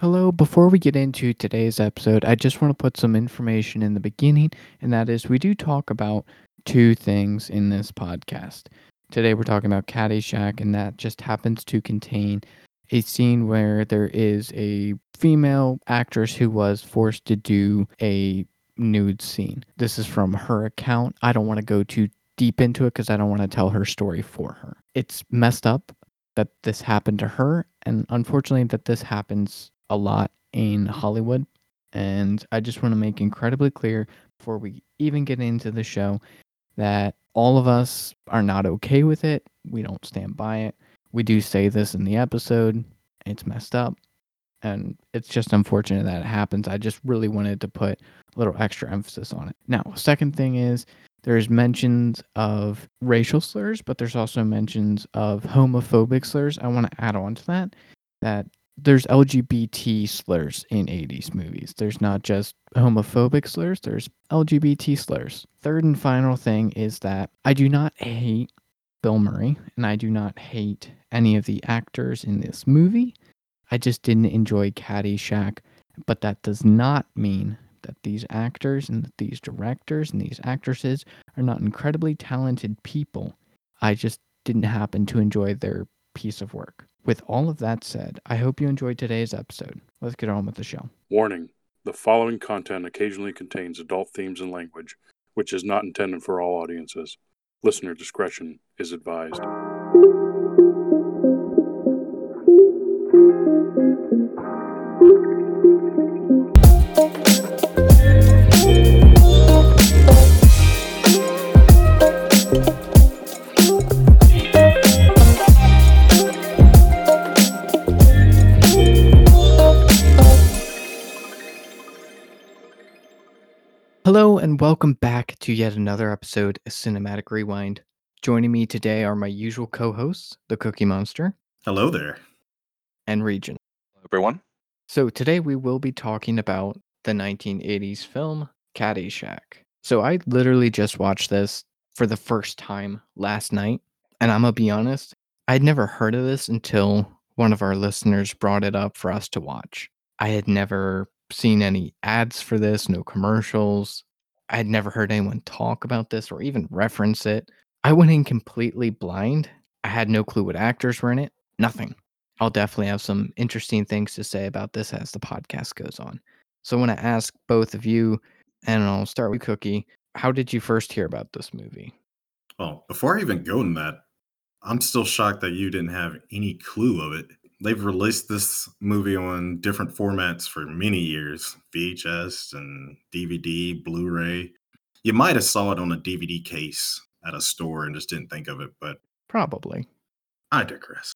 Hello, before we get into today's episode, I just want to put some information in the beginning, and that is we do talk about two things in this podcast. Today we're talking about Caddyshack, and that just happens to contain a scene where there is a female actress who was forced to do a nude scene. This is from her account. I don't want to go too deep into it because I don't want to tell her story for her. It's messed up that this happened to her, and unfortunately, that this happens a lot in Hollywood. And I just want to make incredibly clear before we even get into the show that all of us are not okay with it. We don't stand by it. We do say this in the episode. It's messed up. And it's just unfortunate that it happens. I just really wanted to put a little extra emphasis on it. Now, second thing is there's mentions of racial slurs, but there's also mentions of homophobic slurs. I want to add on to that that there's LGBT slurs in 80s movies. There's not just homophobic slurs, there's LGBT slurs. Third and final thing is that I do not hate Bill Murray and I do not hate any of the actors in this movie. I just didn't enjoy Caddyshack, but that does not mean that these actors and these directors and these actresses are not incredibly talented people. I just didn't happen to enjoy their piece of work. With all of that said, I hope you enjoyed today's episode. Let's get on with the show. Warning the following content occasionally contains adult themes and language, which is not intended for all audiences. Listener discretion is advised. Hello, and welcome back to yet another episode of Cinematic Rewind. Joining me today are my usual co hosts, the Cookie Monster Hello there. and Regent. Hello, everyone. So, today we will be talking about the 1980s film Caddyshack. So, I literally just watched this for the first time last night, and I'm gonna be honest, I'd never heard of this until one of our listeners brought it up for us to watch. I had never seen any ads for this, no commercials. I had never heard anyone talk about this or even reference it. I went in completely blind. I had no clue what actors were in it, nothing. I'll definitely have some interesting things to say about this as the podcast goes on. So I want to ask both of you, and I'll start with Cookie. How did you first hear about this movie? Well, before I even go in that, I'm still shocked that you didn't have any clue of it. They've released this movie on different formats for many years VHS and DVD, Blu ray. You might have saw it on a DVD case at a store and just didn't think of it, but Probably. I digress.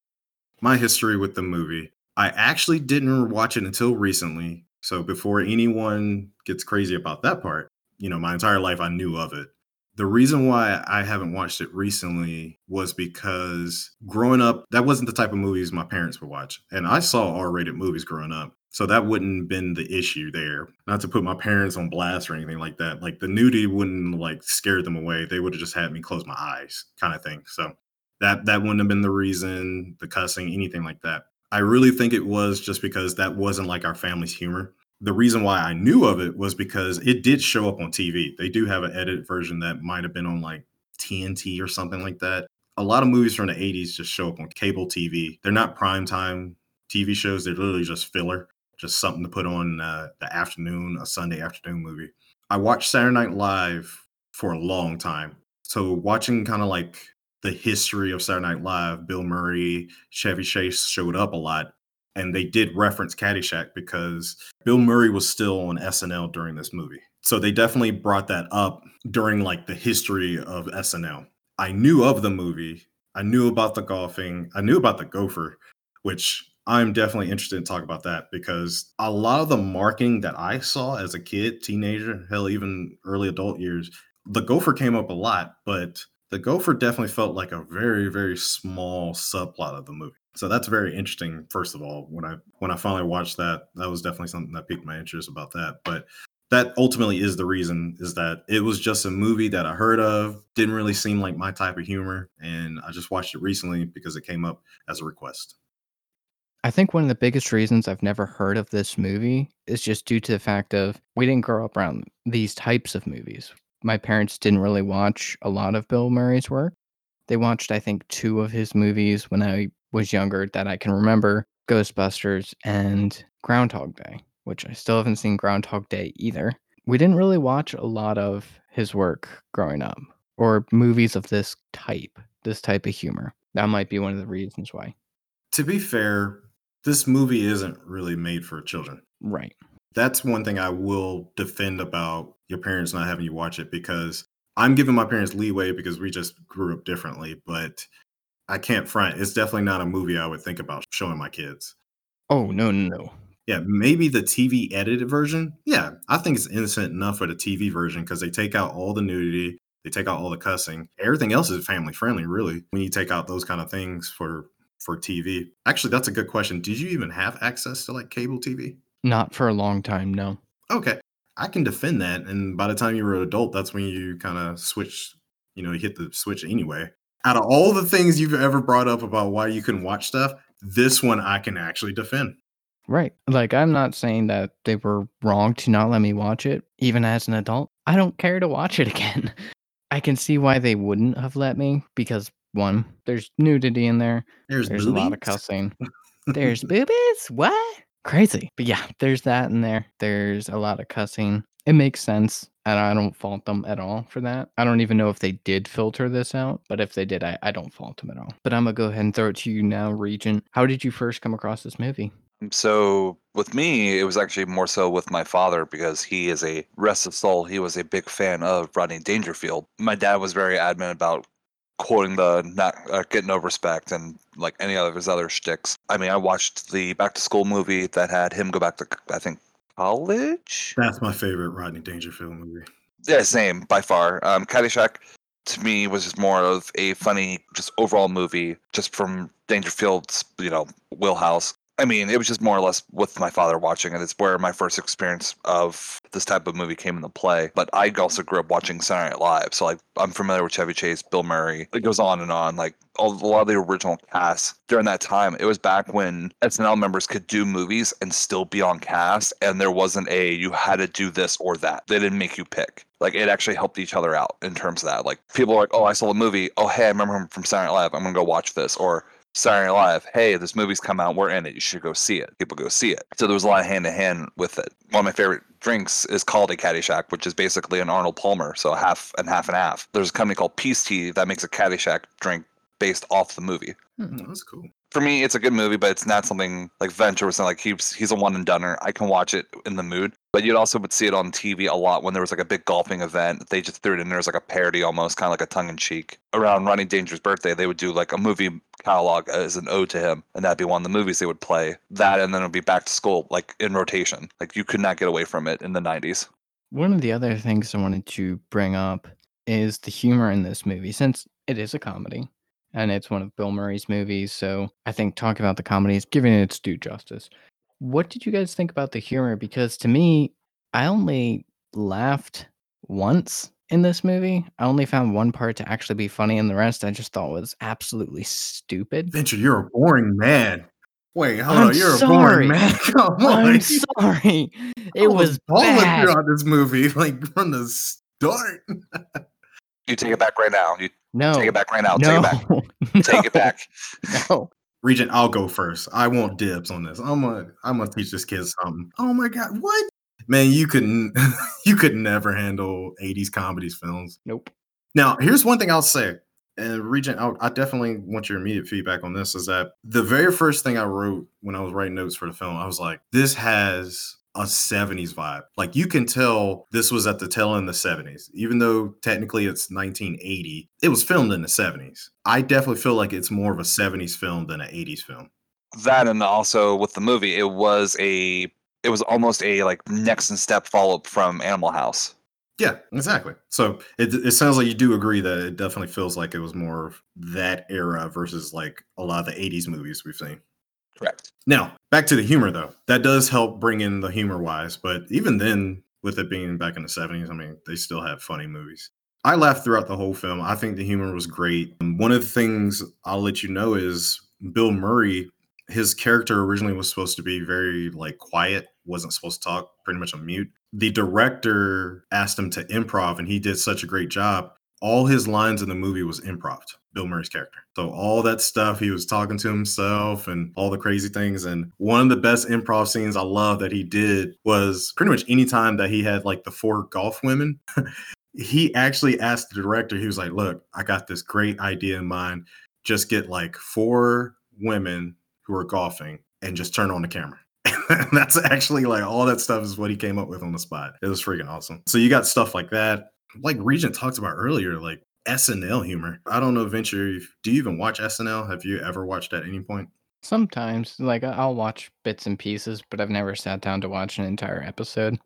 My history with the movie I actually didn't watch it until recently. So before anyone gets crazy about that part, you know, my entire life I knew of it. The reason why I haven't watched it recently was because growing up, that wasn't the type of movies my parents would watch. And I saw R rated movies growing up. So that wouldn't have been the issue there. Not to put my parents on blast or anything like that. Like the nudity wouldn't like scare them away. They would have just had me close my eyes, kind of thing. So that that wouldn't have been the reason, the cussing, anything like that. I really think it was just because that wasn't like our family's humor the reason why I knew of it was because it did show up on TV. They do have an edited version that might have been on like TNT or something like that. A lot of movies from the 80s just show up on cable TV. They're not primetime TV shows, they're literally just filler, just something to put on uh, the afternoon, a Sunday afternoon movie. I watched Saturday Night Live for a long time. So watching kind of like the history of Saturday Night Live, Bill Murray, Chevy Chase showed up a lot and they did reference Caddyshack because Bill Murray was still on SNL during this movie. So they definitely brought that up during like the history of SNL. I knew of the movie. I knew about the golfing. I knew about the gopher, which I'm definitely interested to talk about that because a lot of the marking that I saw as a kid, teenager, hell, even early adult years, the gopher came up a lot, but the gopher definitely felt like a very, very small subplot of the movie. So that's very interesting. First of all, when I when I finally watched that, that was definitely something that piqued my interest about that. But that ultimately is the reason is that it was just a movie that I heard of, didn't really seem like my type of humor, and I just watched it recently because it came up as a request. I think one of the biggest reasons I've never heard of this movie is just due to the fact of we didn't grow up around these types of movies. My parents didn't really watch a lot of Bill Murray's work. They watched, I think, two of his movies when I was younger that I can remember Ghostbusters and Groundhog Day, which I still haven't seen Groundhog Day either. We didn't really watch a lot of his work growing up or movies of this type, this type of humor. That might be one of the reasons why. To be fair, this movie isn't really made for children. Right. That's one thing I will defend about your parents not having you watch it because I'm giving my parents leeway because we just grew up differently, but I can't front. It's definitely not a movie I would think about showing my kids. Oh, no, no, no. Yeah, maybe the TV edited version. Yeah, I think it's innocent enough for the TV version because they take out all the nudity, they take out all the cussing. Everything else is family friendly, really. When you take out those kind of things for for TV. Actually, that's a good question. Did you even have access to like cable TV? Not for a long time, no. Okay. I can defend that. And by the time you were an adult, that's when you kind of switch, you know, you hit the switch anyway. Out of all the things you've ever brought up about why you couldn't watch stuff, this one I can actually defend. Right. Like, I'm not saying that they were wrong to not let me watch it, even as an adult. I don't care to watch it again. I can see why they wouldn't have let me because, one, there's nudity in there, There's, there's a lot of cussing. There's boobies? What? Crazy. But yeah, there's that in there. There's a lot of cussing. It makes sense. And I don't fault them at all for that. I don't even know if they did filter this out, but if they did, I, I don't fault them at all. But I'm to go ahead and throw it to you now, Regent. How did you first come across this movie? So with me, it was actually more so with my father because he is a rest of soul. He was a big fan of Rodney Dangerfield. My dad was very adamant about quoting the not uh, getting no respect and like any of his other shticks. I mean, I watched the Back to School movie that had him go back to I think college. That's my favorite Rodney Dangerfield movie. Yeah, same by far. Um, Caddyshack to me was just more of a funny, just overall movie, just from Dangerfield's you know wheelhouse. I mean, it was just more or less with my father watching it. It's where my first experience of this type of movie came into play. But I also grew up watching Saturday Night Live, so like I'm familiar with Chevy Chase, Bill Murray. It goes on and on. Like a lot of the original cast during that time. It was back when SNL members could do movies and still be on cast, and there wasn't a you had to do this or that. They didn't make you pick. Like it actually helped each other out in terms of that. Like people are like, oh, I saw the movie. Oh, hey, I remember him from Saturday Night Live. I'm gonna go watch this. Or Saturday Night Live, hey, this movie's come out, we're in it, you should go see it. People go see it. So there was a lot of hand to hand with it. One of my favorite drinks is called a Caddyshack, which is basically an Arnold Palmer, so half and half and half. There's a company called Peace Tea that makes a Caddyshack drink based off the movie. Hmm. Oh, that's cool. For me, it's a good movie, but it's not something like Venture was like he's he's a one and doneer. I can watch it in the mood. But you'd also would see it on TV a lot when there was like a big golfing event. They just threw it in there as like a parody almost, kind of like a tongue in cheek. Around Ronnie Danger's birthday, they would do like a movie catalog as an ode to him, and that'd be one of the movies they would play. That and then it'd be back to school, like in rotation. Like you could not get away from it in the nineties. One of the other things I wanted to bring up is the humor in this movie, since it is a comedy and it's one of Bill Murray's movies. So I think talking about the comedy is giving it its due justice. What did you guys think about the humor? Because to me, I only laughed once in this movie. I only found one part to actually be funny, and the rest I just thought was absolutely stupid. Venture, you're a boring man. Wait, hold I'm on. You're sorry. a boring man. Come on. I'm sorry. It I was balling bad. throughout this movie, like from the start. You take it back right now. You No. take it back right now. No. Take it back. Take it back. No. Regent, I'll go first. I want dibs on this. I'm gonna I'm gonna teach this kid something. Oh my god, what? Man, you couldn't you could never handle 80s comedies films. Nope. Now, here's one thing I'll say. And Regent, I'll, I definitely want your immediate feedback on this. Is that the very first thing I wrote when I was writing notes for the film? I was like, this has a 70s vibe. Like you can tell this was at the tail end of the 70s, even though technically it's 1980. It was filmed in the 70s. I definitely feel like it's more of a 70s film than an 80s film. that and also with the movie it was a it was almost a like next and step follow up from animal house Yeah, exactly. So it, it sounds like you do agree that it definitely feels like it was more of that era versus like a lot of the 80s movies we've seen. Correct Now, back to the humor though. That does help bring in the humor wise, but even then, with it being back in the 70s, I mean, they still have funny movies. I laughed throughout the whole film. I think the humor was great. Um, One of the things I'll let you know is Bill Murray his character originally was supposed to be very like quiet, wasn't supposed to talk, pretty much a mute. The director asked him to improv, and he did such a great job. All his lines in the movie was improv. Bill Murray's character. So all that stuff, he was talking to himself and all the crazy things. And one of the best improv scenes I love that he did was pretty much any time that he had like the four golf women. he actually asked the director, he was like, Look, I got this great idea in mind. Just get like four women who are golfing and just turn on the camera. that's actually like all that stuff is what he came up with on the spot. It was freaking awesome. So you got stuff like that. Like Regent talked about earlier, like SNL humor. I don't know, Venture. Do you even watch SNL? Have you ever watched at any point? Sometimes, like I'll watch bits and pieces, but I've never sat down to watch an entire episode.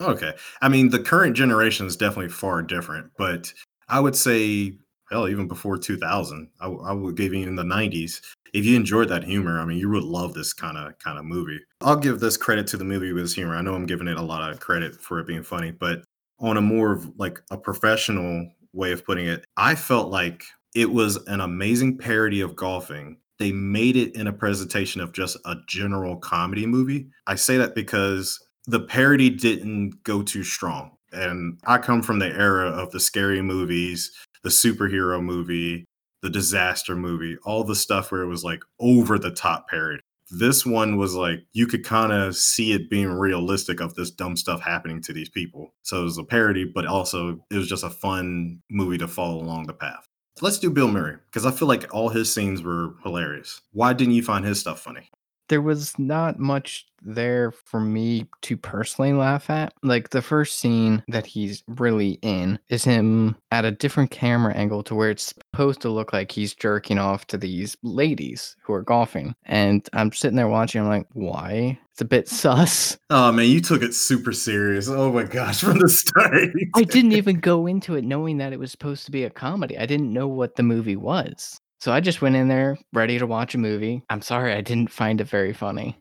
Okay. I mean, the current generation is definitely far different, but I would say, hell, even before 2000, I, I would give you in the 90s. If you enjoyed that humor, I mean, you would love this kind of kind of movie. I'll give this credit to the movie with its humor. I know I'm giving it a lot of credit for it being funny, but on a more of like a professional way of putting it. I felt like it was an amazing parody of golfing. They made it in a presentation of just a general comedy movie. I say that because the parody didn't go too strong. And I come from the era of the scary movies, the superhero movie, the disaster movie, all the stuff where it was like over the top parody. This one was like you could kind of see it being realistic of this dumb stuff happening to these people. So it was a parody, but also it was just a fun movie to follow along the path. Let's do Bill Murray because I feel like all his scenes were hilarious. Why didn't you find his stuff funny? There was not much there for me to personally laugh at. Like the first scene that he's really in is him at a different camera angle to where it's supposed to look like he's jerking off to these ladies who are golfing. And I'm sitting there watching, I'm like, why? It's a bit sus. Oh man, you took it super serious. Oh my gosh, from the start. I didn't even go into it knowing that it was supposed to be a comedy. I didn't know what the movie was. So I just went in there ready to watch a movie. I'm sorry I didn't find it very funny.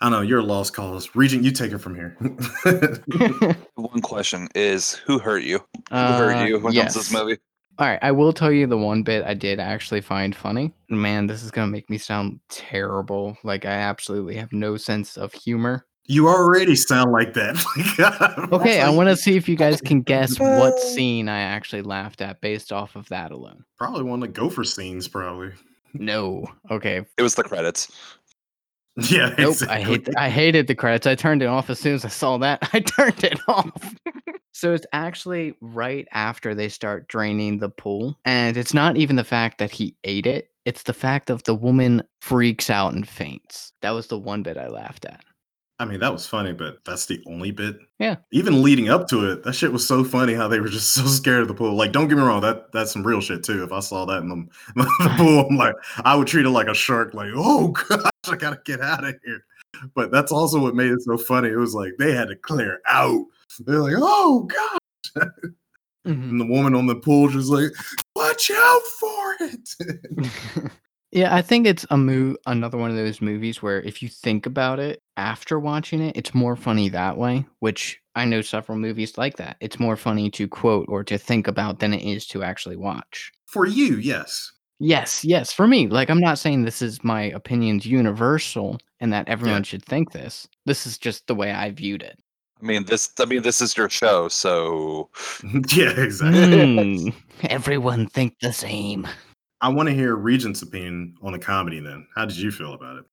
I know you're a lost cause. Regent, you take it from here. One question is who hurt you? Who Uh, hurt you when it comes to this movie? All right, I will tell you the one bit I did actually find funny. Man, this is gonna make me sound terrible. Like I absolutely have no sense of humor. You already sound like that. Okay, I want to see if you guys can guess what scene I actually laughed at based off of that alone. Probably one of the gopher scenes, probably. No. Okay. It was the credits. Yeah. Nope. I hate. exactly. I hated the credits. I turned it off as soon as I saw that. I turned it off. so it's actually right after they start draining the pool, and it's not even the fact that he ate it. It's the fact of the woman freaks out and faints. That was the one bit I laughed at. I mean, that was funny, but that's the only bit. Yeah. Even leading up to it, that shit was so funny how they were just so scared of the pool. Like, don't get me wrong, that that's some real shit too. If I saw that in the, the pool, I'm like, I would treat it like a shark. Like, oh gosh, I gotta get out of here. But that's also what made it so funny. It was like they had to clear out. They're like, oh god. Mm-hmm. And the woman on the pool just like, watch out for it. Yeah, I think it's a move. Another one of those movies where if you think about it after watching it, it's more funny that way. Which I know several movies like that. It's more funny to quote or to think about than it is to actually watch. for you, yes. Yes, yes, for me. Like I'm not saying this is my opinions universal and that everyone should think this. This is just the way I viewed it. I mean this I mean this is your show, so yeah, exactly. Mm, everyone think the same. I want to hear Regent's opinion on the comedy then. How did you feel about it?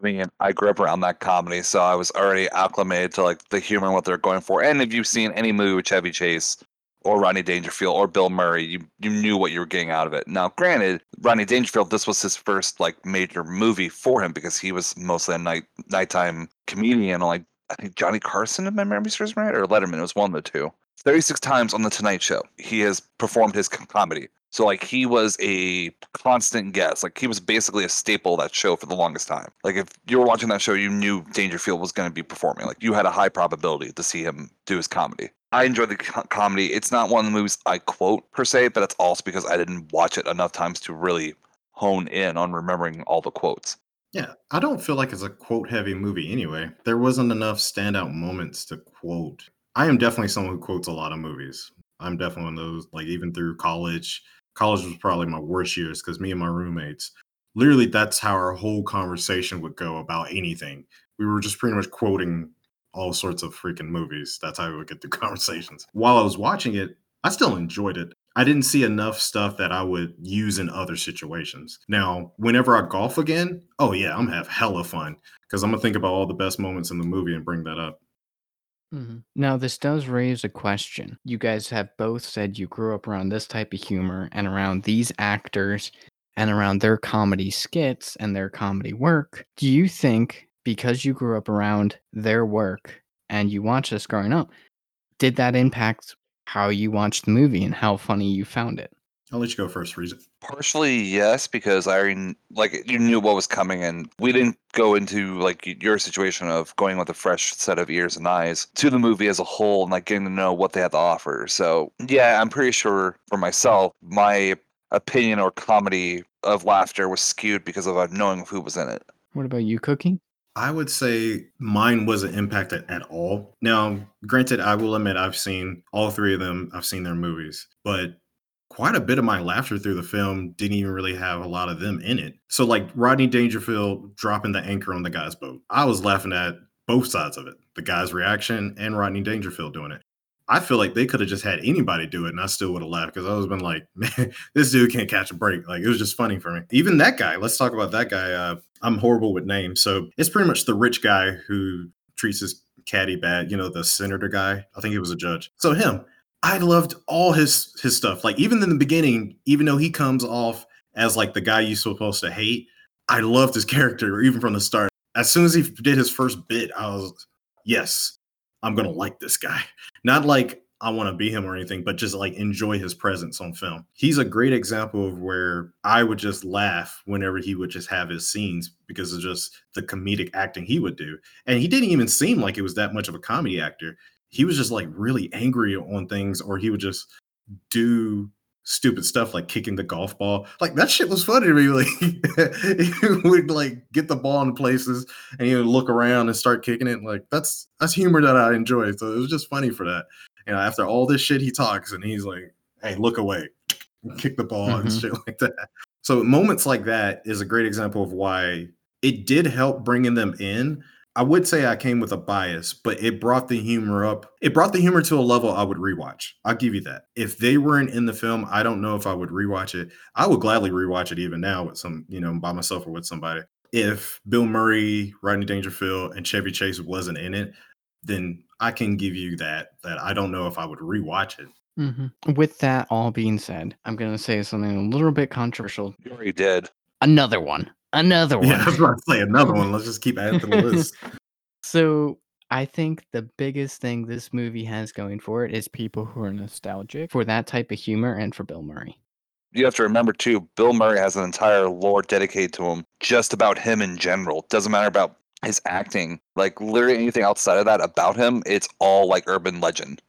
I mean, I grew up around that comedy, so I was already acclimated to like the humor and what they're going for. And if you've seen any movie with Chevy Chase or Ronnie Dangerfield or Bill Murray, you you knew what you were getting out of it. Now, granted, Ronnie Dangerfield, this was his first like major movie for him because he was mostly a night nighttime comedian on like I think Johnny Carson, if my memory serves right, or Letterman. It was one of the two. 36 times on the Tonight Show, he has performed his com- comedy. So like he was a constant guest. Like he was basically a staple of that show for the longest time. Like if you were watching that show, you knew Dangerfield was going to be performing. Like you had a high probability to see him do his comedy. I enjoy the co- comedy. It's not one of the movies I quote per se, but it's also because I didn't watch it enough times to really hone in on remembering all the quotes. Yeah, I don't feel like it's a quote heavy movie anyway. There wasn't enough standout moments to quote. I am definitely someone who quotes a lot of movies. I'm definitely one of those, like even through college. College was probably my worst years because me and my roommates literally that's how our whole conversation would go about anything. We were just pretty much quoting all sorts of freaking movies. That's how we would get through conversations. While I was watching it, I still enjoyed it. I didn't see enough stuff that I would use in other situations. Now, whenever I golf again, oh yeah, I'm gonna have hella fun because I'm gonna think about all the best moments in the movie and bring that up. Mhm. Now, this does raise a question. You guys have both said you grew up around this type of humor and around these actors and around their comedy skits and their comedy work. Do you think because you grew up around their work and you watched this growing up, did that impact how you watched the movie and how funny you found it? I'll let you go first, Regent. Partially, yes, because I already like you knew what was coming, and we didn't go into like your situation of going with a fresh set of ears and eyes to the movie as a whole, and like getting to know what they had to offer. So yeah, I'm pretty sure for myself, my opinion or comedy of laughter was skewed because of uh, knowing who was in it. What about you, Cookie? I would say mine wasn't impacted at all. Now, granted, I will admit I've seen all three of them. I've seen their movies, but quite a bit of my laughter through the film didn't even really have a lot of them in it. So, like Rodney Dangerfield dropping the anchor on the guy's boat, I was laughing at both sides of it the guy's reaction and Rodney Dangerfield doing it. I feel like they could have just had anybody do it and I still would have laughed because I was been like, man, this dude can't catch a break. Like it was just funny for me. Even that guy, let's talk about that guy. Uh, I'm horrible with names. So it's pretty much the rich guy who treats his caddy bad, you know, the senator guy. I think he was a judge. So him, I loved all his his stuff. Like even in the beginning, even though he comes off as like the guy you're supposed to hate, I loved his character even from the start. As soon as he did his first bit, I was yes, I'm gonna like this guy. Not like I want to be him or anything, but just like enjoy his presence on film. He's a great example of where I would just laugh whenever he would just have his scenes because of just the comedic acting he would do. And he didn't even seem like it was that much of a comedy actor. He was just like really angry on things, or he would just do stupid stuff like kicking the golf ball. Like that shit was funny to me. Like he would like get the ball in places and would look around and start kicking it. Like that's that's humor that I enjoy. So it was just funny for that. You know, after all this shit he talks and he's like, hey, look away, kick the ball mm-hmm. and shit like that. So moments like that is a great example of why it did help bringing them in I would say I came with a bias, but it brought the humor up. It brought the humor to a level I would rewatch. I'll give you that. If they weren't in the film, I don't know if I would rewatch it. I would gladly rewatch it even now with some, you know, by myself or with somebody. If Bill Murray, Rodney Dangerfield, and Chevy Chase wasn't in it, then I can give you that. That I don't know if I would rewatch it. Mm-hmm. With that all being said, I'm going to say something a little bit controversial. You already did. Another one. Another one. Yeah, I was about to say another one. Let's just keep adding to the list. so I think the biggest thing this movie has going for it is people who are nostalgic for that type of humor and for Bill Murray. You have to remember too, Bill Murray has an entire lore dedicated to him, just about him in general. Doesn't matter about his acting. Like literally anything outside of that about him, it's all like urban legend.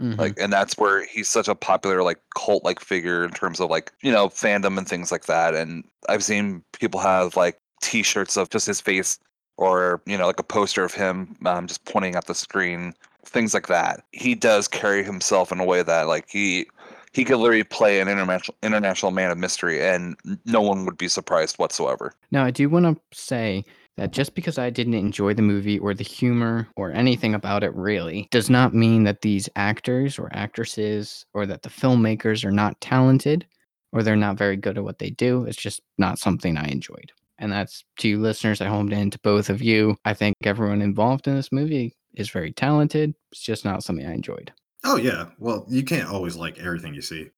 Mm-hmm. Like, and that's where he's such a popular, like, cult like figure in terms of like, you know, fandom and things like that. And I've seen people have like t shirts of just his face or, you know, like a poster of him um, just pointing at the screen, things like that. He does carry himself in a way that, like, he. He could literally play an international international man of mystery, and no one would be surprised whatsoever. Now, I do want to say that just because I didn't enjoy the movie or the humor or anything about it really does not mean that these actors or actresses or that the filmmakers are not talented or they're not very good at what they do. It's just not something I enjoyed. And that's to you listeners at home and to both of you. I think everyone involved in this movie is very talented. It's just not something I enjoyed. Oh yeah. Well, you can't always like everything you see.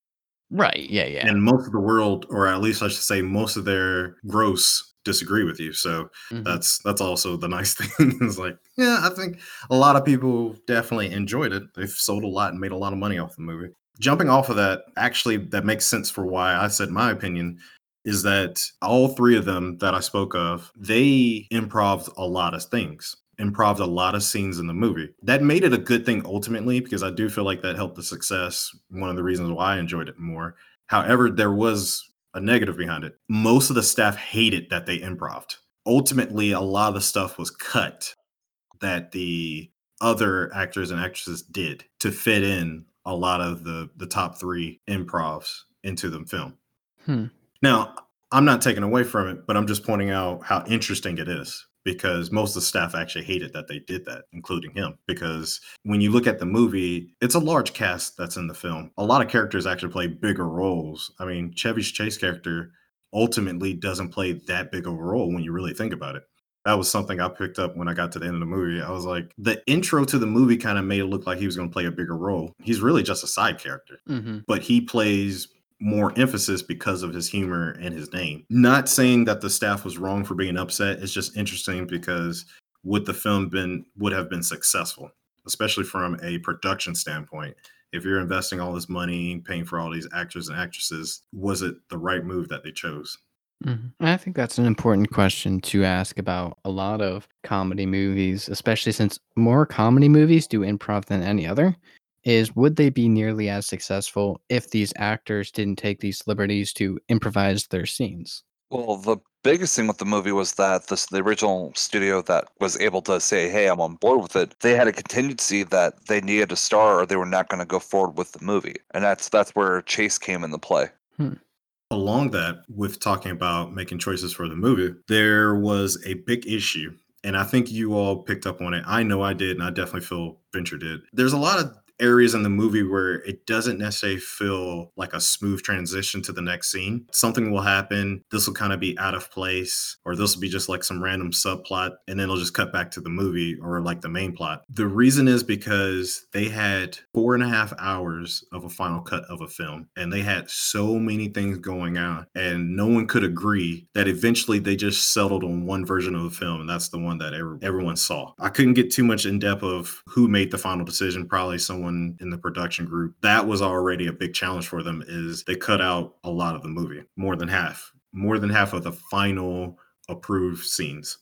Right. Yeah, yeah. And most of the world, or at least I should say most of their gross disagree with you. So mm-hmm. that's that's also the nice thing. is like, yeah, I think a lot of people definitely enjoyed it. They've sold a lot and made a lot of money off the movie. Jumping off of that, actually, that makes sense for why I said my opinion is that all three of them that I spoke of, they improved a lot of things, improved a lot of scenes in the movie. That made it a good thing ultimately because I do feel like that helped the success. One of the reasons why I enjoyed it more. However, there was a negative behind it. Most of the staff hated that they improved. Ultimately, a lot of the stuff was cut that the other actors and actresses did to fit in a lot of the the top three improvs into the film. Hmm. Now, I'm not taking away from it, but I'm just pointing out how interesting it is because most of the staff actually hated that they did that, including him. Because when you look at the movie, it's a large cast that's in the film. A lot of characters actually play bigger roles. I mean, Chevy Chase character ultimately doesn't play that big of a role when you really think about it. That was something I picked up when I got to the end of the movie. I was like, the intro to the movie kind of made it look like he was going to play a bigger role. He's really just a side character, Mm-hmm. but he plays more emphasis because of his humor and his name. Not saying that the staff was wrong for being upset. It's just interesting because would the film been would have been successful, especially from a production standpoint. If you're investing all this money, paying for all these actors and actresses, was it the right move that they chose? Mhm. I think that's an important question to ask about a lot of comedy movies, especially since more comedy movies do improv than any other. Is would they be nearly as successful if these actors didn't take these liberties to improvise their scenes? Well, the biggest thing with the movie was that this the original studio that was able to say, "Hey, I'm on board with it." They had a contingency that they needed a star, or they were not going to go forward with the movie, and that's that's where Chase came into play. Hmm. Along that, with talking about making choices for the movie, there was a big issue. And I think you all picked up on it. I know I did, and I definitely feel Venture did. There's a lot of areas in the movie where it doesn't necessarily feel like a smooth transition to the next scene. Something will happen, this will kind of be out of place, or this will be just like some random subplot, and then it'll just cut back to the movie or like the main plot. The reason is because they had four and a half hours of a final cut of a film, and they had so many things going on, and no one could agree that eventually they just settled on one version of the film, and that's the one that everyone saw. I couldn't get too much in depth of who made the final decision, probably someone in the production group. That was already a big challenge for them is they cut out a lot of the movie, more than half, more than half of the final approved scenes.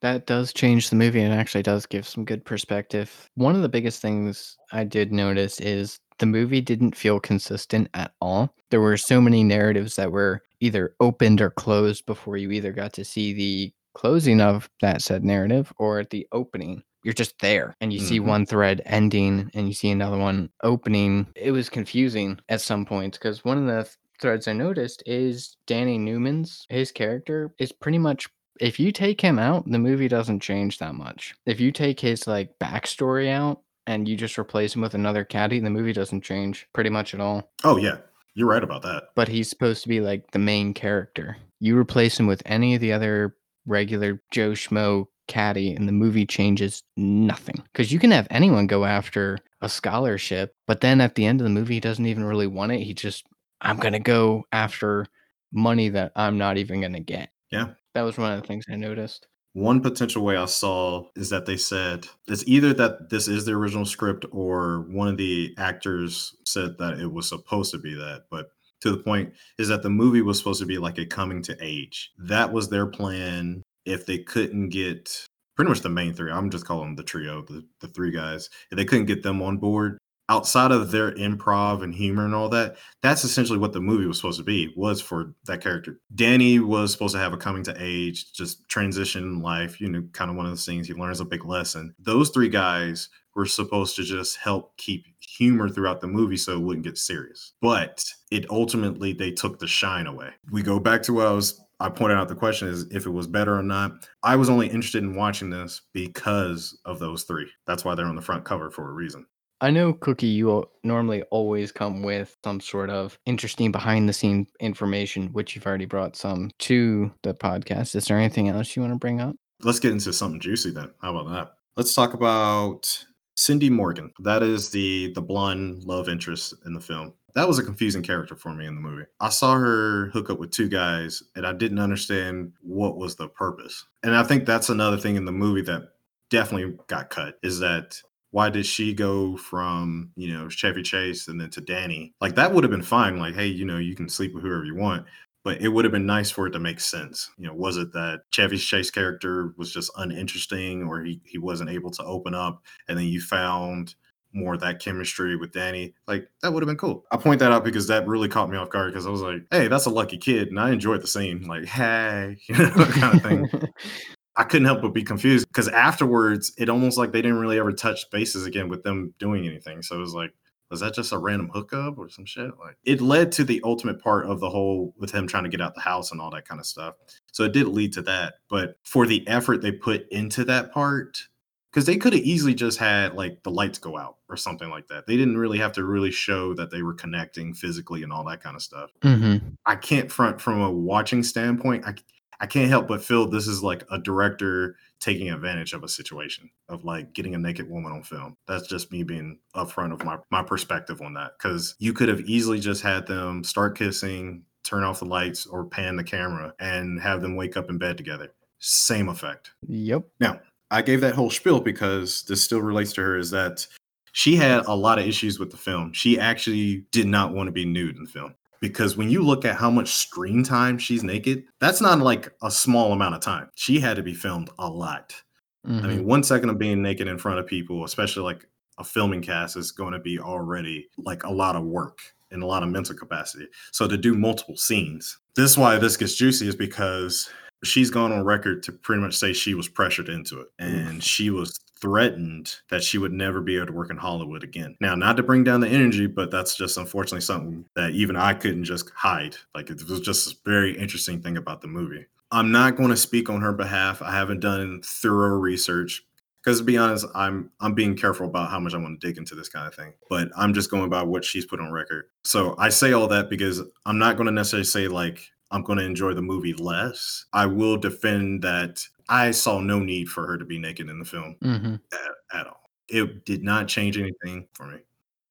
That does change the movie and actually does give some good perspective. One of the biggest things I did notice is the movie didn't feel consistent at all. There were so many narratives that were either opened or closed before you either got to see the closing of that said narrative or the opening. You're just there and you see Mhm. one thread ending and you see another one opening. It was confusing at some points because one of the th- threads I noticed is Danny Noonan's his character is pretty much if you take him out, the movie doesn't change that much. If you take his like backstory out and you just replace him with another caddy, the movie doesn't change pretty much at all. Oh, yeah, you're right about that. But he's supposed to be like the main character. You replace him with any of the other regular Joe Schmo caddy, and the movie changes nothing. Because you can have anyone go after a scholarship, but then at the end of the movie, he doesn't even really want it. He just, I'm going to go after money that I'm not even going to get. Yeah. That was one of the things I noticed. One potential way I saw is that they said it's either that this is the original script or one of the actors said that it was supposed to be that. But to the point is that the movie was supposed to be like a coming to age. That was their plan. If they couldn't get pretty much the main three, I'm just calling the trio, the, the three guys, if they couldn't get them on board, outside of their improv and humor and all that, that's essentially what the movie was supposed to be, was for that character. Danny was supposed to have a coming to age, just transition in life, you know, kind of one of those things he learns a big lesson. Those three guys were supposed to just help keep humor throughout the movie so it wouldn't get serious. But it ultimately they took the shine away. We go back to what I was I pointed out the question is if it was better or not. I was only interested in watching this because of those three. That's why they're on the front cover for a reason. I know, Cookie, you al- normally always come with some sort of interesting behind the scene information, which you've already brought some to the podcast. Is there anything else you want to bring up? Let's get into something juicy then. How about that? Let's talk about Cindy Morgan. That is the the blonde love interest in the film. That was a confusing character for me in the movie. I saw her hook up with two guys and I didn't understand what was the purpose. And I think that's another thing in the movie that definitely got cut is that why did she go from you know Chevy Chase and then to Danny? Like that would have been fine. Like, hey, you know, you can sleep with whoever you want, but it would have been nice for it to make sense. You know, was it that Chevy Chase character was just uninteresting, or he he wasn't able to open up, and then you found more of that chemistry with Danny? Like that would have been cool. I point that out because that really caught me off guard because I was like, hey, that's a lucky kid, and I enjoyed the scene. Like, hey, you know, kind of thing. I couldn't help but be confused because afterwards, it almost like they didn't really ever touch bases again with them doing anything. So it was like, was that just a random hookup or some shit? Like it led to the ultimate part of the whole with him trying to get out the house and all that kind of stuff. So it did lead to that. But for the effort they put into that part, because they could have easily just had like the lights go out or something like that. They didn't really have to really show that they were connecting physically and all that kind of stuff. Mm-hmm. I can't front from a watching standpoint. I I can't help but feel this is like a director taking advantage of a situation of like getting a naked woman on film. That's just me being upfront of my my perspective on that because you could have easily just had them start kissing, turn off the lights, or pan the camera and have them wake up in bed together. Same effect. Yep. Now, I gave that whole spiel because this still relates to her is that she had a lot of issues with the film. She actually did not want to be nude in the film because when you look at how much screen time she's naked, that's not like a small amount of time. She had to be filmed a lot. Mhm. I mean, one second of being naked in front of people, especially like a filming cast, is going to be already like a lot of work and a lot of mental capacity. So to do multiple scenes, this is why this gets juicy, is because she's gone on record to pretty much say she was pressured into it and she was threatened that she would never be able to work in Hollywood again. Now, not to bring down the energy, but that's just unfortunately something that even I couldn't just hide. Like it was just a very interesting thing about the movie. I'm not going to speak on her behalf. I haven't done thorough research because to be honest, I'm I'm being careful about how much I want to dig into this kind of thing. But I'm just going by what she's put on record. So I say all that because I'm not going to necessarily say like I'm going to enjoy the movie less. I will defend that I saw no need for her to be naked in the film Mhm. at, at all. It did not change anything for me.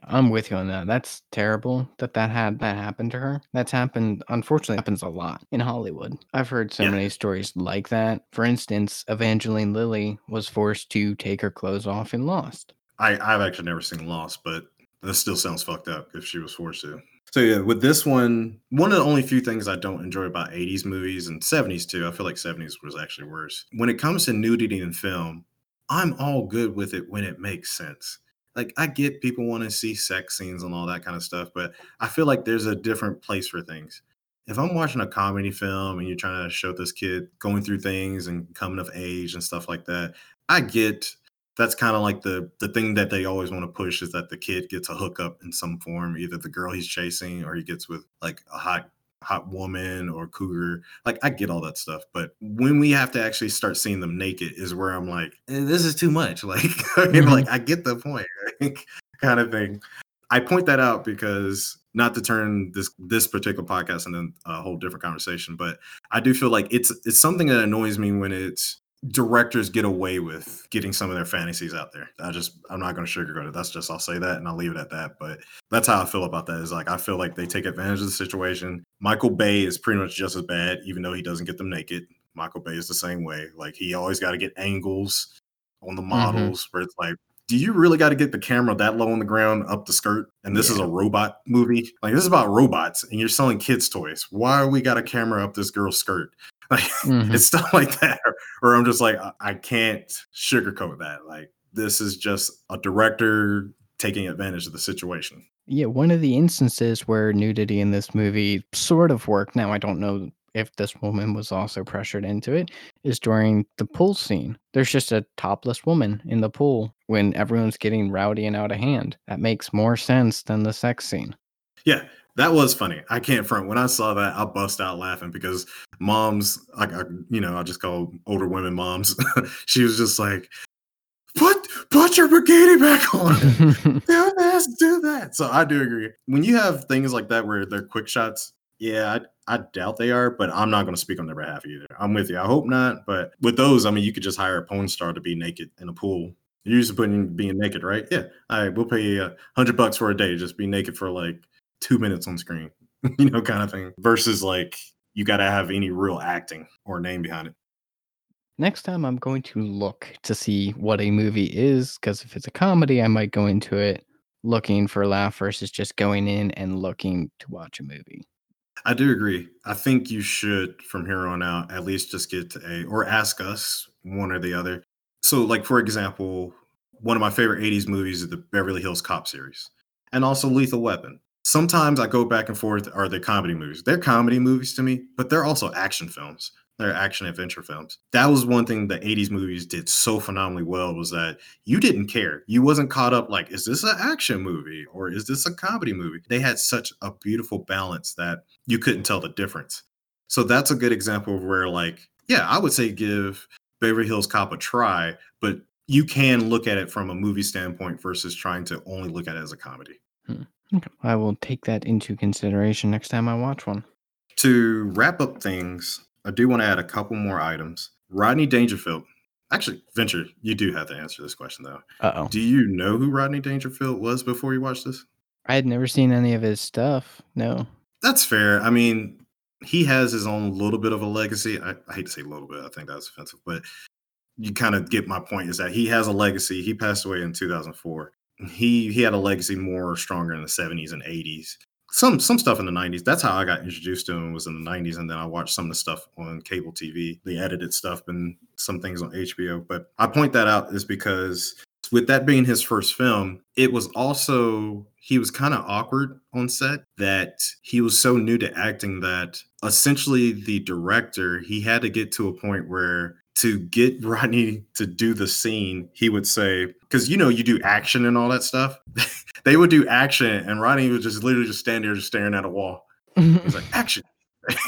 I'm with you on that. That's terrible that that had that happened to her. That's happened. Unfortunately, happens a lot in Hollywood. I've heard so Yeah. many stories like that. For instance, Evangeline Lilly was forced to take her clothes off in Lost. I, I've actually never seen Lost, but this still sounds fucked up if she was forced to. So yeah, with this one, one of the only few things I don't enjoy about 80s movies and 70s too, I feel like 70s was actually worse. When it comes to nudity in film, I'm all good with it when it makes sense. Like I get people want to see sex scenes and all that kind of stuff, but I feel like there's a different place for things. If I'm watching a comedy film and you're trying to show this kid going through things and coming of age and stuff like that, I get that's kind of like the the thing that they always want to push is that the kid gets a hookup in some form, either the girl he's chasing or he gets with like a hot hot woman or cougar. Like I get all that stuff, but when we have to actually start seeing them naked is where I'm like, "Eh, this is too much. Like, Mhm. like I get the point, right? kind of thing. I point that out because not to turn this this particular podcast into a whole different conversation, but I do feel like it's it's something that annoys me when it's directors get away with getting some of their fantasies out there. I just I'm not going to sugarcoat it. That's just I'll say that and I'll leave it at that. But that's how I feel about that. Is like I feel like they take advantage of the situation. Michael Bay is pretty much just as bad, even though he doesn't get them naked. Michael Bay is the same way. Like he always got to get angles on the mm-hmm. models where it's like. Do you really got to get the camera that low on the ground up the skirt? And this is a robot movie. Like this is about robots, and you're selling kids toys. Why we got a camera up this girl's skirt? Like Mhm. it's stuff like that or i'm just like I, I can't sugarcoat that like this is just a director taking advantage of the situation Yeah, one of the instances where nudity in this movie sort of worked. Now, I don't know if this woman was also pressured into it, is during the pool scene. There's just a topless woman in the pool when everyone's getting rowdy and out of hand. That makes more sense than the sex scene. yeah that was funny i can't front when i saw that i bust out laughing because moms like I, you know i just call older women moms she was just like put put your bikini back on do this, do that. So I do agree. When you have things like that where they're quick shots, yeah, I, I doubt they are, but I'm not going to speak on their behalf either. I'm with you. I hope not. But with those, I mean, you could just hire a porn star to be naked in a pool. You're used to putting being naked, right? Yeah. All right, we'll pay you a hundred bucks for a day. Just be naked for like two minutes on screen, you know, kind of thing. Versus like you got to have any real acting or name behind it. Next time, I'm going to look to see what a movie is, because if it's a comedy, I might go into it looking for a laugh versus just going in and looking to watch a movie. I do agree. I think you should, from here on out, at least just get to a or ask us one or the other. So, like for example, one of my favorite '80s movies is the Beverly Hills Cop series, and also Lethal Weapon. Sometimes I go back and forth. Are they comedy movies? They're comedy movies to me, but they're also action films. They're action adventure films. That was one thing the 80s movies did so phenomenally well was that you didn't care. You wasn't caught up like, is this an action movie or is this a comedy movie? They had such a beautiful balance that you couldn't tell the difference. So that's a good example of where, like, yeah, I would say give Beverly Hills Cop a try, but you can look at it from a movie standpoint versus trying to only look at it as a comedy. Hmm. Okay. I will take that into consideration next time I watch one. To wrap up things, I do want to add a couple more items. Rodney Dangerfield. Actually, Venture, you do have to answer this question though. Uh oh. Do you know who Rodney Dangerfield was before you watched this? I had never seen any of his stuff. No. That's fair. I mean, he has his own little bit of a legacy. I, I hate to say a little bit, I think that's offensive, but you kind of get my point is that he has a legacy. He passed away in 2004. He he had a legacy more stronger in the 70s and 80s. Some some stuff in the 90s. That's how I got introduced to him was in the 90s, and then I watched some of the stuff on cable TV, the edited stuff, and some things on HBO. But I point that out is because with that being his first film, it was also he was kind of awkward on set that he was so new to acting that essentially the director he had to get to a point where to get Rodney to do the scene, he would say, because you know, you do action and all that stuff. they would do action, and Rodney would just literally just stand there, just staring at a wall. He's like, action.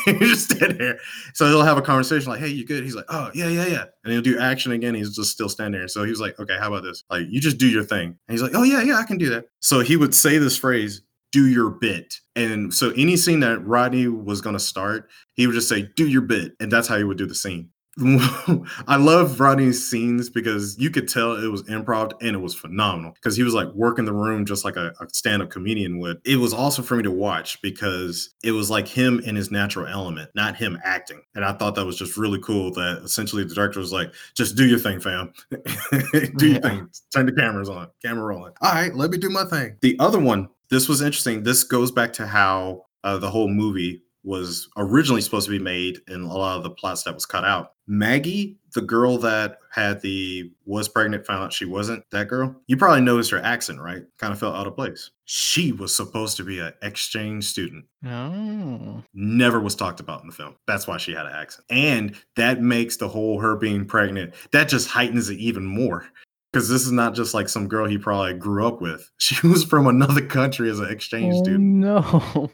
he just stand there. So they'll have a conversation like, hey, you good? He's like, oh, yeah, yeah, yeah. And he'll do action again. He's just still standing there. So he was like, okay, how about this? Like, you just do your thing. And he's like, oh, yeah, yeah, I can do that. So he would say this phrase, do your bit. And so any scene that Rodney was going to start, he would just say, do your bit. And that's how he would do the scene. I love Rodney's scenes because you could tell it was improv and it was phenomenal because he was like working the room just like a, a stand up comedian would. It was awesome for me to watch because it was like him in his natural element, not him acting. And I thought that was just really cool that essentially the director was like, just do your thing, fam. do your thing. Turn the cameras on, camera rolling. All right, let me do my thing. The other one, this was interesting. This goes back to how uh, the whole movie was originally supposed to be made and a lot of the plots that was cut out. Maggie, the girl that had the was pregnant, found out she wasn't that girl. You probably noticed her accent, right? Kind of felt out of place. She was supposed to be an exchange student. Oh. Never was talked about in the film. That's why she had an accent. And that makes the whole her being pregnant, that just heightens it even more because this is not just like some girl he probably grew up with. She was from another country as an exchange oh, student. No.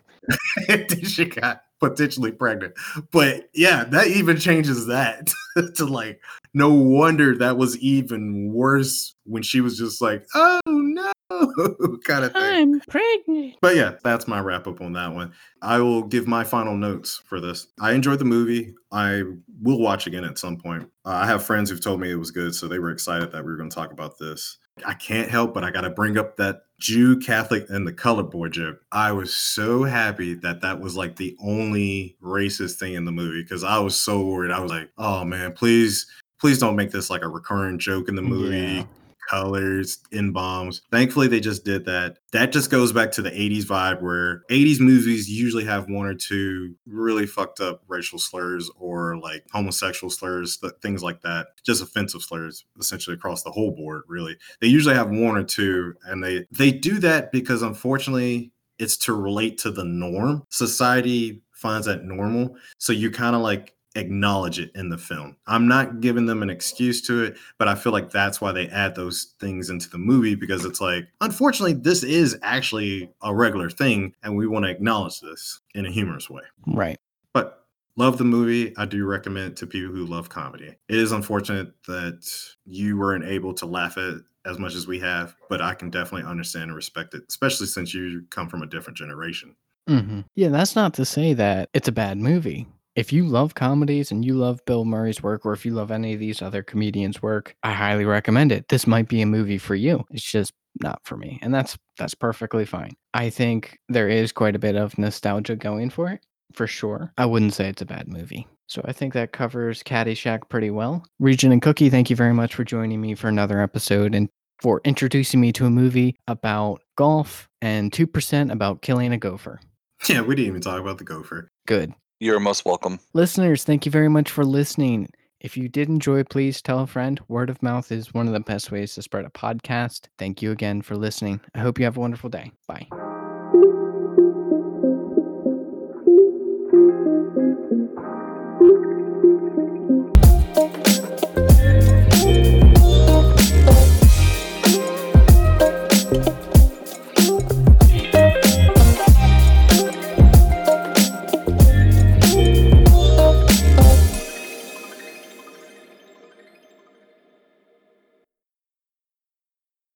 she got potentially pregnant. But yeah, that even changes that to like, no wonder that was even worse when she was just like, oh no, kind of thing. I'm pregnant. But yeah, that's my wrap up on that one. I will give my final notes for this. I enjoyed the movie. I will watch again at some point. Uh, I have friends who've told me it was good, so they were excited that we were going to talk about this. I can't help but I got to bring up that Jew, Catholic, and the color boy joke. I was so happy that that was like the only racist thing in the movie because I was so worried. I was like, oh man, please, please don't make this like a recurring joke in the movie. Yeah. Colors, in bombs. Thankfully, they just did that. That just goes back to the 80s vibe where 80s movies usually have one or two really fucked up racial slurs or like homosexual slurs, th- things like that. Just offensive slurs essentially across the whole board, really. They usually have one or two and they they do that because unfortunately it's to relate to the norm. Society finds that normal. So you kind of like acknowledge it in the film. I'm not giving them an excuse to it, but I feel like that's why they add those things into the movie because it's like, unfortunately, this is actually a regular thing, and we want to acknowledge this in a humorous way. Right. But love the movie. I do recommend it to people who love comedy. It is unfortunate that you weren't able to laugh at as much as we have, but I can definitely understand and respect it, especially since you come from a different generation. hmm Yeah, that's not to say that it's a bad movie. If you love comedies and you love Bill Murray's work, or if you love any of these other comedians' work, I highly recommend it. This might be a movie for you. It's just not for me, and that's that's perfectly fine. I think there is quite a bit of nostalgia going for it, for sure. I wouldn't say it's a bad movie. So I think that covers Caddyshack pretty well. Regent and Cookie, thank you very much for joining me for another episode and for introducing me to a movie about golf and 2% about killing a gopher. Yeah, we didn't even talk about the gopher. Good. You're most welcome. Listeners, thank you very much for listening. If you did enjoy, please tell a friend. Word of mouth is one of the best ways to spread a podcast. Thank you again for listening. I hope you have a wonderful day. Bye.